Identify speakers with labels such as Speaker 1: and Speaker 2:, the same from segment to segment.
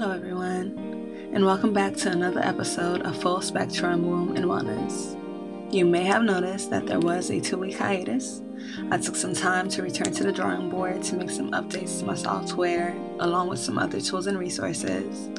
Speaker 1: Hello, everyone, and welcome back to another episode of Full Spectrum Womb and Wellness. You may have noticed that there was a two week hiatus. I took some time to return to the drawing board to make some updates to my software, along with some other tools and resources.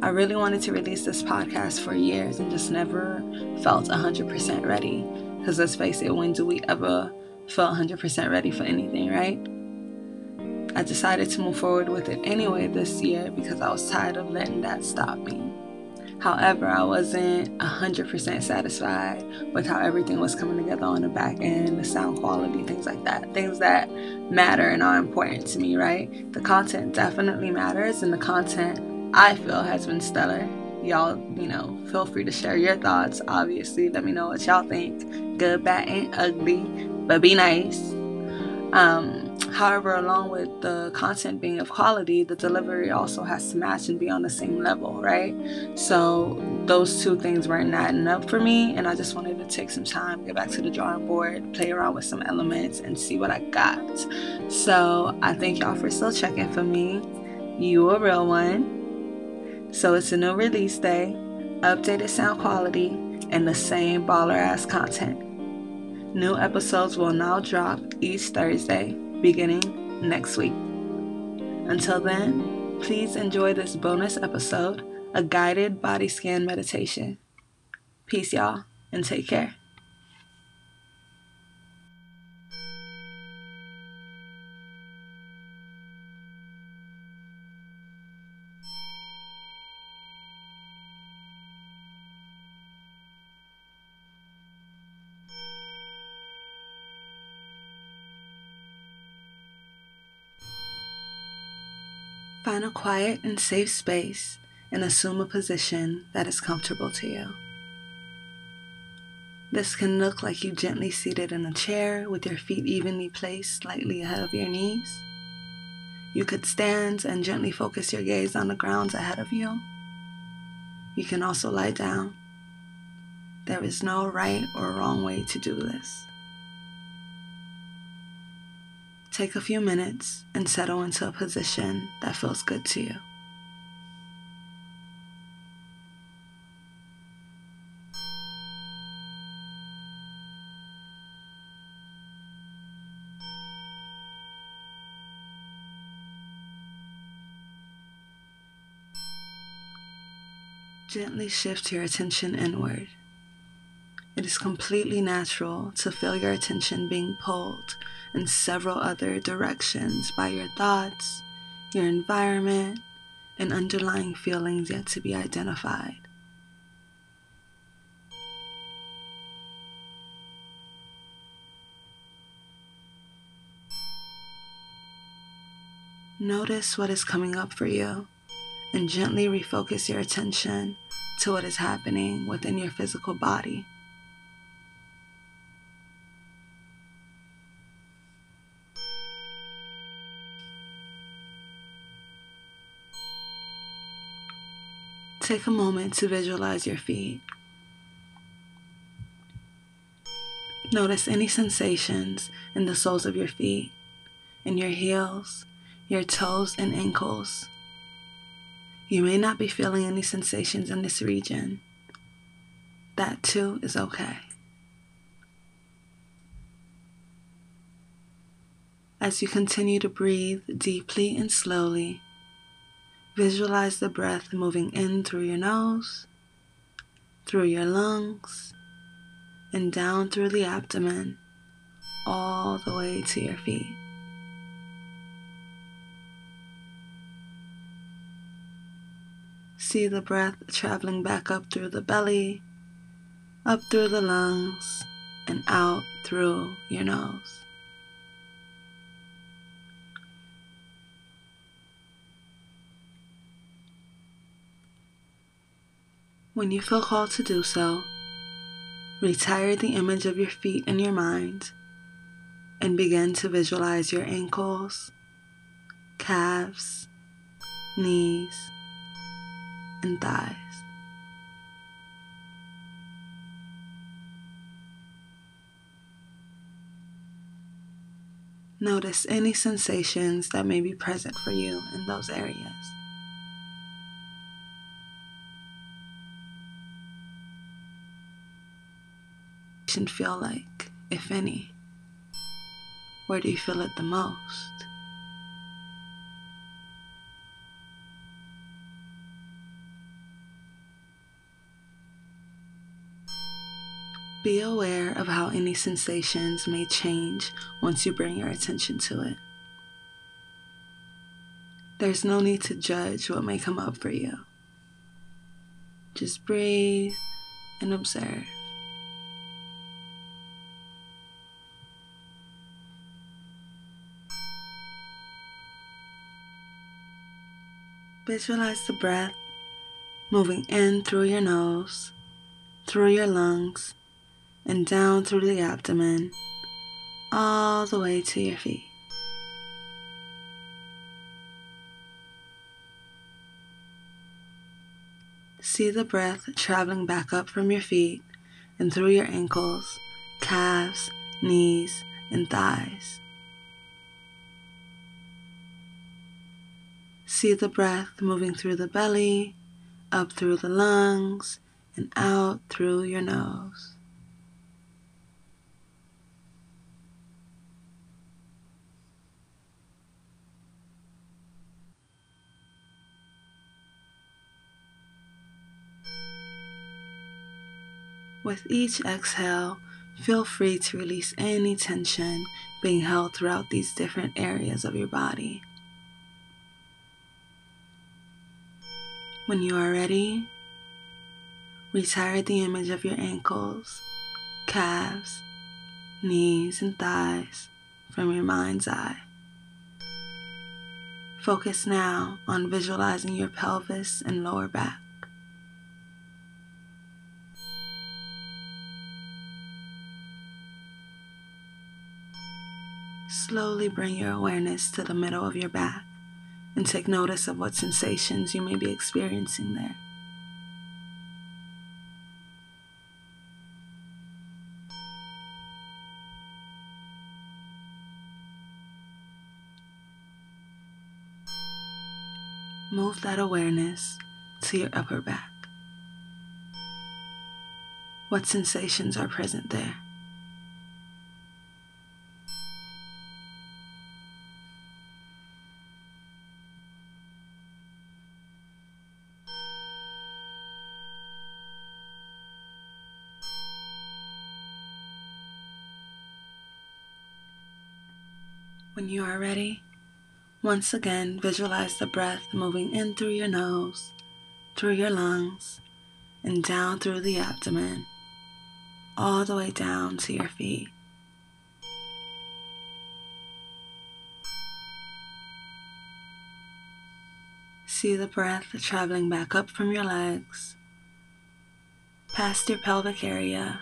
Speaker 1: I really wanted to release this podcast for years and just never felt 100% ready. Because let's face it, when do we ever feel 100% ready for anything, right? I decided to move forward with it anyway this year because I was tired of letting that stop me. However, I wasn't 100% satisfied with how everything was coming together on the back end, the sound quality, things like that. Things that matter and are important to me, right? The content definitely matters, and the content I feel has been stellar. Y'all, you know, feel free to share your thoughts. Obviously, let me know what y'all think. Good, bad, and ugly, but be nice. Um, however, along with the content being of quality, the delivery also has to match and be on the same level, right? So those two things weren't adding up for me, and I just wanted to take some time, get back to the drawing board, play around with some elements, and see what I got. So I thank y'all for still checking for me. You a real one. So it's a new release day, updated sound quality, and the same baller ass content. New episodes will now drop each Thursday, beginning next week. Until then, please enjoy this bonus episode, a guided body scan meditation. Peace, y'all, and take care. Find a quiet and safe space and assume a position that is comfortable to you. This can look like you gently seated in a chair with your feet evenly placed slightly ahead of your knees. You could stand and gently focus your gaze on the ground ahead of you. You can also lie down. There is no right or wrong way to do this. Take a few minutes and settle into a position that feels good to you. Gently shift your attention inward. It is completely natural to feel your attention being pulled in several other directions by your thoughts, your environment, and underlying feelings yet to be identified. Notice what is coming up for you and gently refocus your attention to what is happening within your physical body. Take a moment to visualize your feet. Notice any sensations in the soles of your feet, in your heels, your toes, and ankles. You may not be feeling any sensations in this region. That too is okay. As you continue to breathe deeply and slowly, visualize the breath moving in through your nose, through your lungs, and down through the abdomen, all the way to your feet. See the breath traveling back up through the belly, up through the lungs, and out through your nose. When you feel called to do so, retire the image of your feet in your mind and begin to visualize your ankles, calves, knees, and thighs. Notice any sensations that may be present for you in those areas. Feel like, if any? Where do you feel it the most? Be aware of how any sensations may change once you bring your attention to it. There's no need to judge what may come up for you. Just breathe and observe. Visualize the breath moving in through your nose, through your lungs, and down through the abdomen, all the way to your feet. See the breath traveling back up from your feet and through your ankles, calves, knees, and thighs. See the breath moving through the belly, up through the lungs, and out through your nose. With each exhale, feel free to release any tension being held throughout these different areas of your body. When you are ready, retire the image of your ankles, calves, knees, and thighs from your mind's eye. Focus now on visualizing your pelvis and lower back. Slowly bring your awareness to the middle of your back and take notice of what sensations you may be experiencing there. Move that awareness to your upper back. What sensations are present there? When you are ready, once again visualize the breath moving in through your nose, through your lungs, and down through the abdomen, all the way down to your feet. See the breath traveling back up from your legs, past your pelvic area,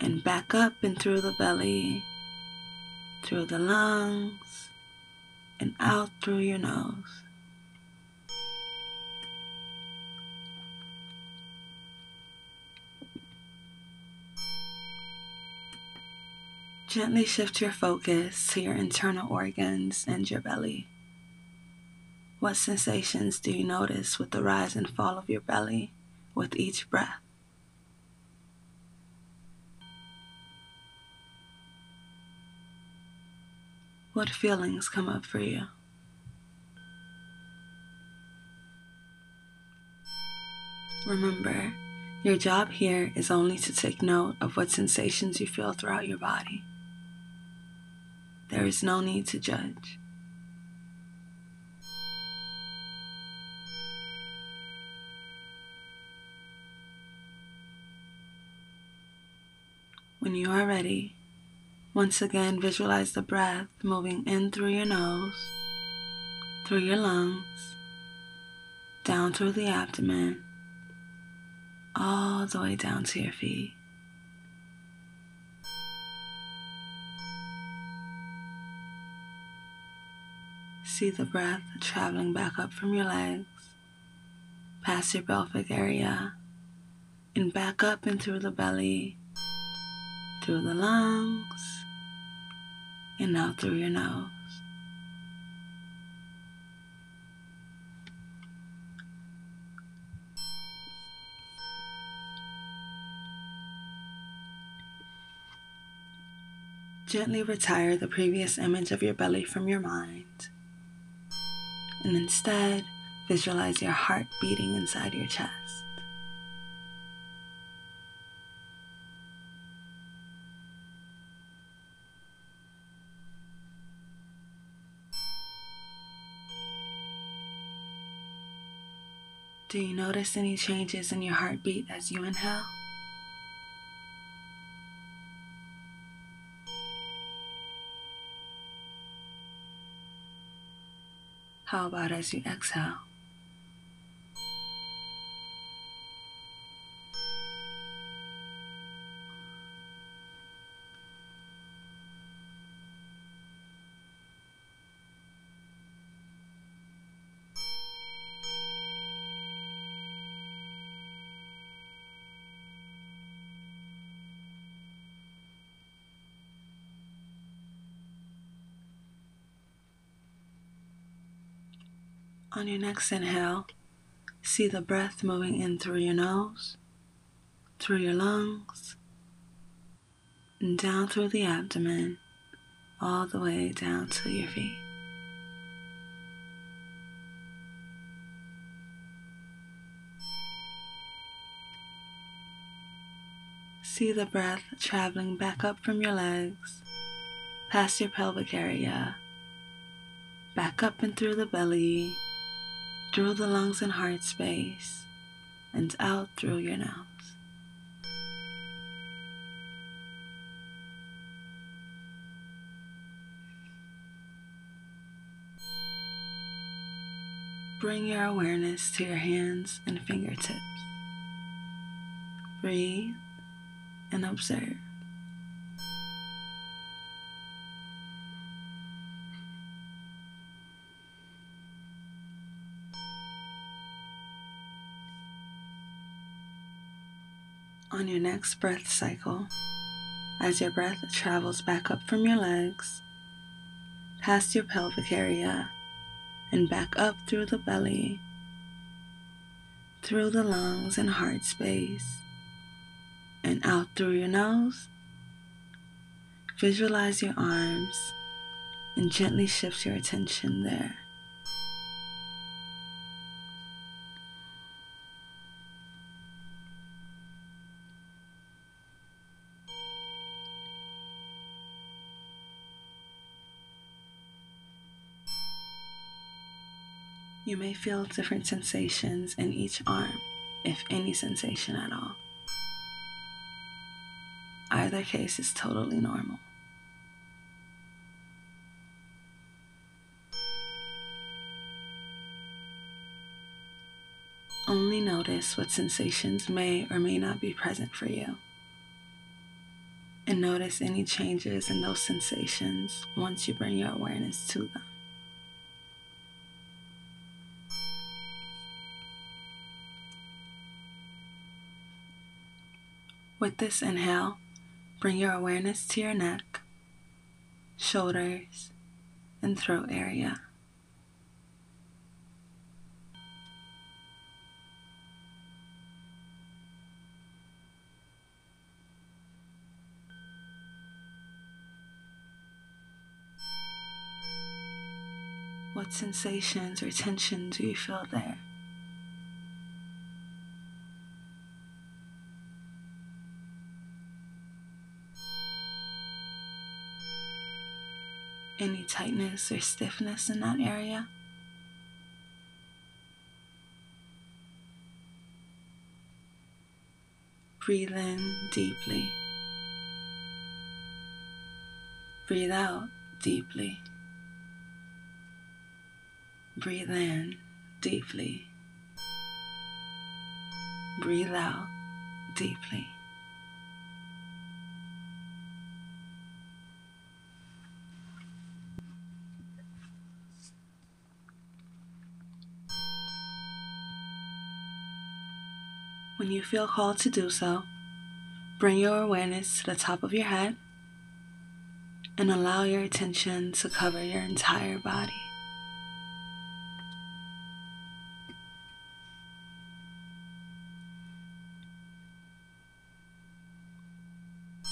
Speaker 1: and back up and through the belly through the lungs and out through your nose. Gently shift your focus to your internal organs and your belly. What sensations do you notice with the rise and fall of your belly with each breath? What feelings come up for you? Remember, your job here is only to take note of what sensations you feel throughout your body. There is no need to judge. When you are ready, once again, visualize the breath moving in through your nose, through your lungs, down through the abdomen, all the way down to your feet. See the breath traveling back up from your legs, past your pelvic area, and back up and through the belly, through the lungs, and out through your nose. Gently retire the previous image of your belly from your mind and instead visualize your heart beating inside your chest. Do you notice any changes in your heartbeat as you inhale? How about as you exhale? On your next inhale, see the breath moving in through your nose, through your lungs, and down through the abdomen, all the way down to your feet. See the breath traveling back up from your legs, past your pelvic area, back up and through the belly through the lungs and heart space, and out through your nose. Bring your awareness to your hands and fingertips. Breathe and observe. On your next breath cycle, as your breath travels back up from your legs, past your pelvic area, and back up through the belly, through the lungs and heart space, and out through your nose. Visualize your arms and gently shift your attention there. You may feel different sensations in each arm, if any sensation at all. Either case is totally normal. Only notice what sensations may or may not be present for you. And notice any changes in those sensations once you bring your awareness to them. With this inhale, bring your awareness to your neck, shoulders, and throat area. What sensations or tension do you feel there? Any tightness or stiffness in that area. Breathe in deeply. Breathe out deeply. Breathe in deeply. Breathe out deeply. When you feel called to do so, bring your awareness to the top of your head and allow your attention to cover your entire body.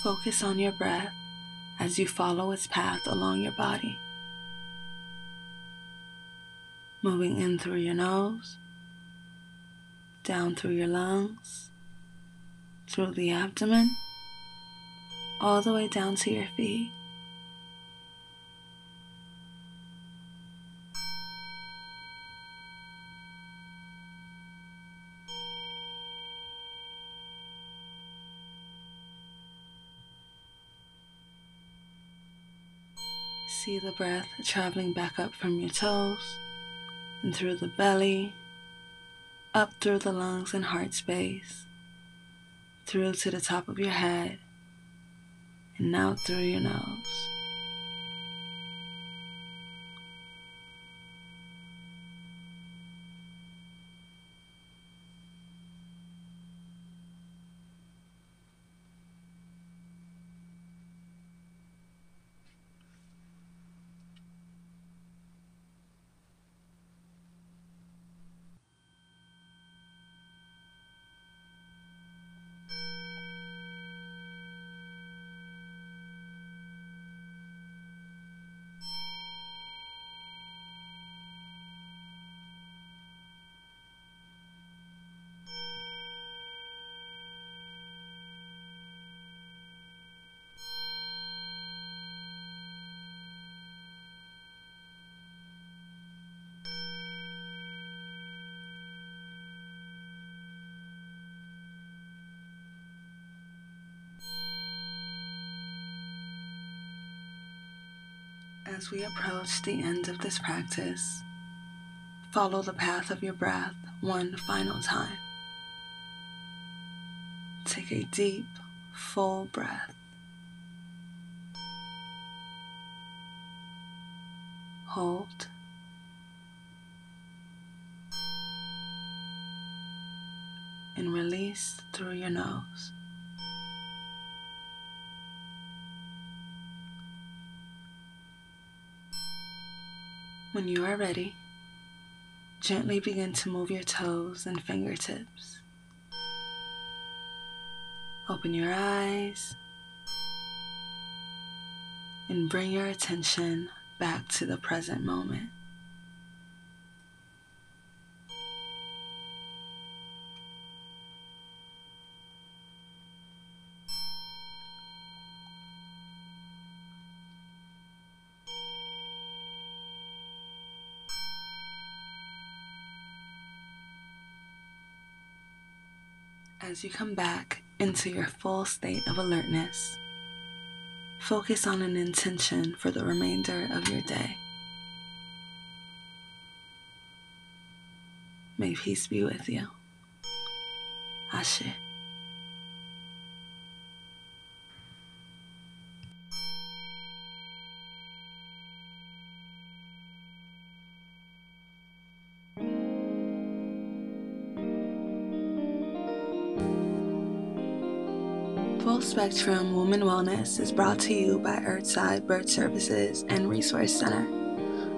Speaker 1: Focus on your breath as you follow its path along your body. Moving in through your nose, down through your lungs, through the abdomen, all the way down to your feet. See the breath traveling back up from your toes and through the belly, up through the lungs and heart space, through to the top of your head, and out through your nose. As we approach the end of this practice, follow the path of your breath one final time. Take a deep, full breath. Hold. And release through your nose. When you are ready, gently begin to move your toes and fingertips. Open your eyes and bring your attention back to the present moment. As you come back into your full state of alertness, focus on an intention for the remainder of your day. May peace be with you. Ashe. Full Spectrum Woman Wellness is brought to you by Earthside Birth Services and Resource Center,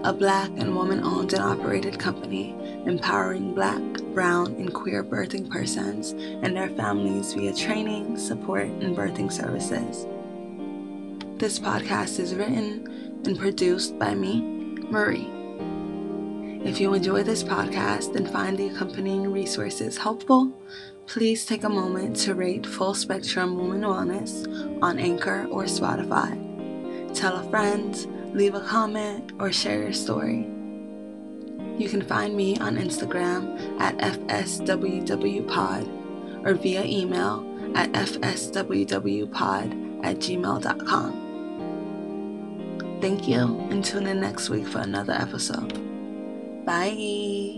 Speaker 1: a black and woman owned and operated company empowering black, brown, and queer birthing persons and their families via training, support, and birthing services. This podcast is written and produced by me, Marie. If you enjoy this podcast and find the accompanying resources helpful, please take a moment to rate Full Spectrum Woman Wellness on Anchor or Spotify. Tell a friend, leave a comment, or share your story. You can find me on Instagram at FSWWPod or via email at FSWWPod at gmail.com. Thank you and tune in next week for another episode. Bye.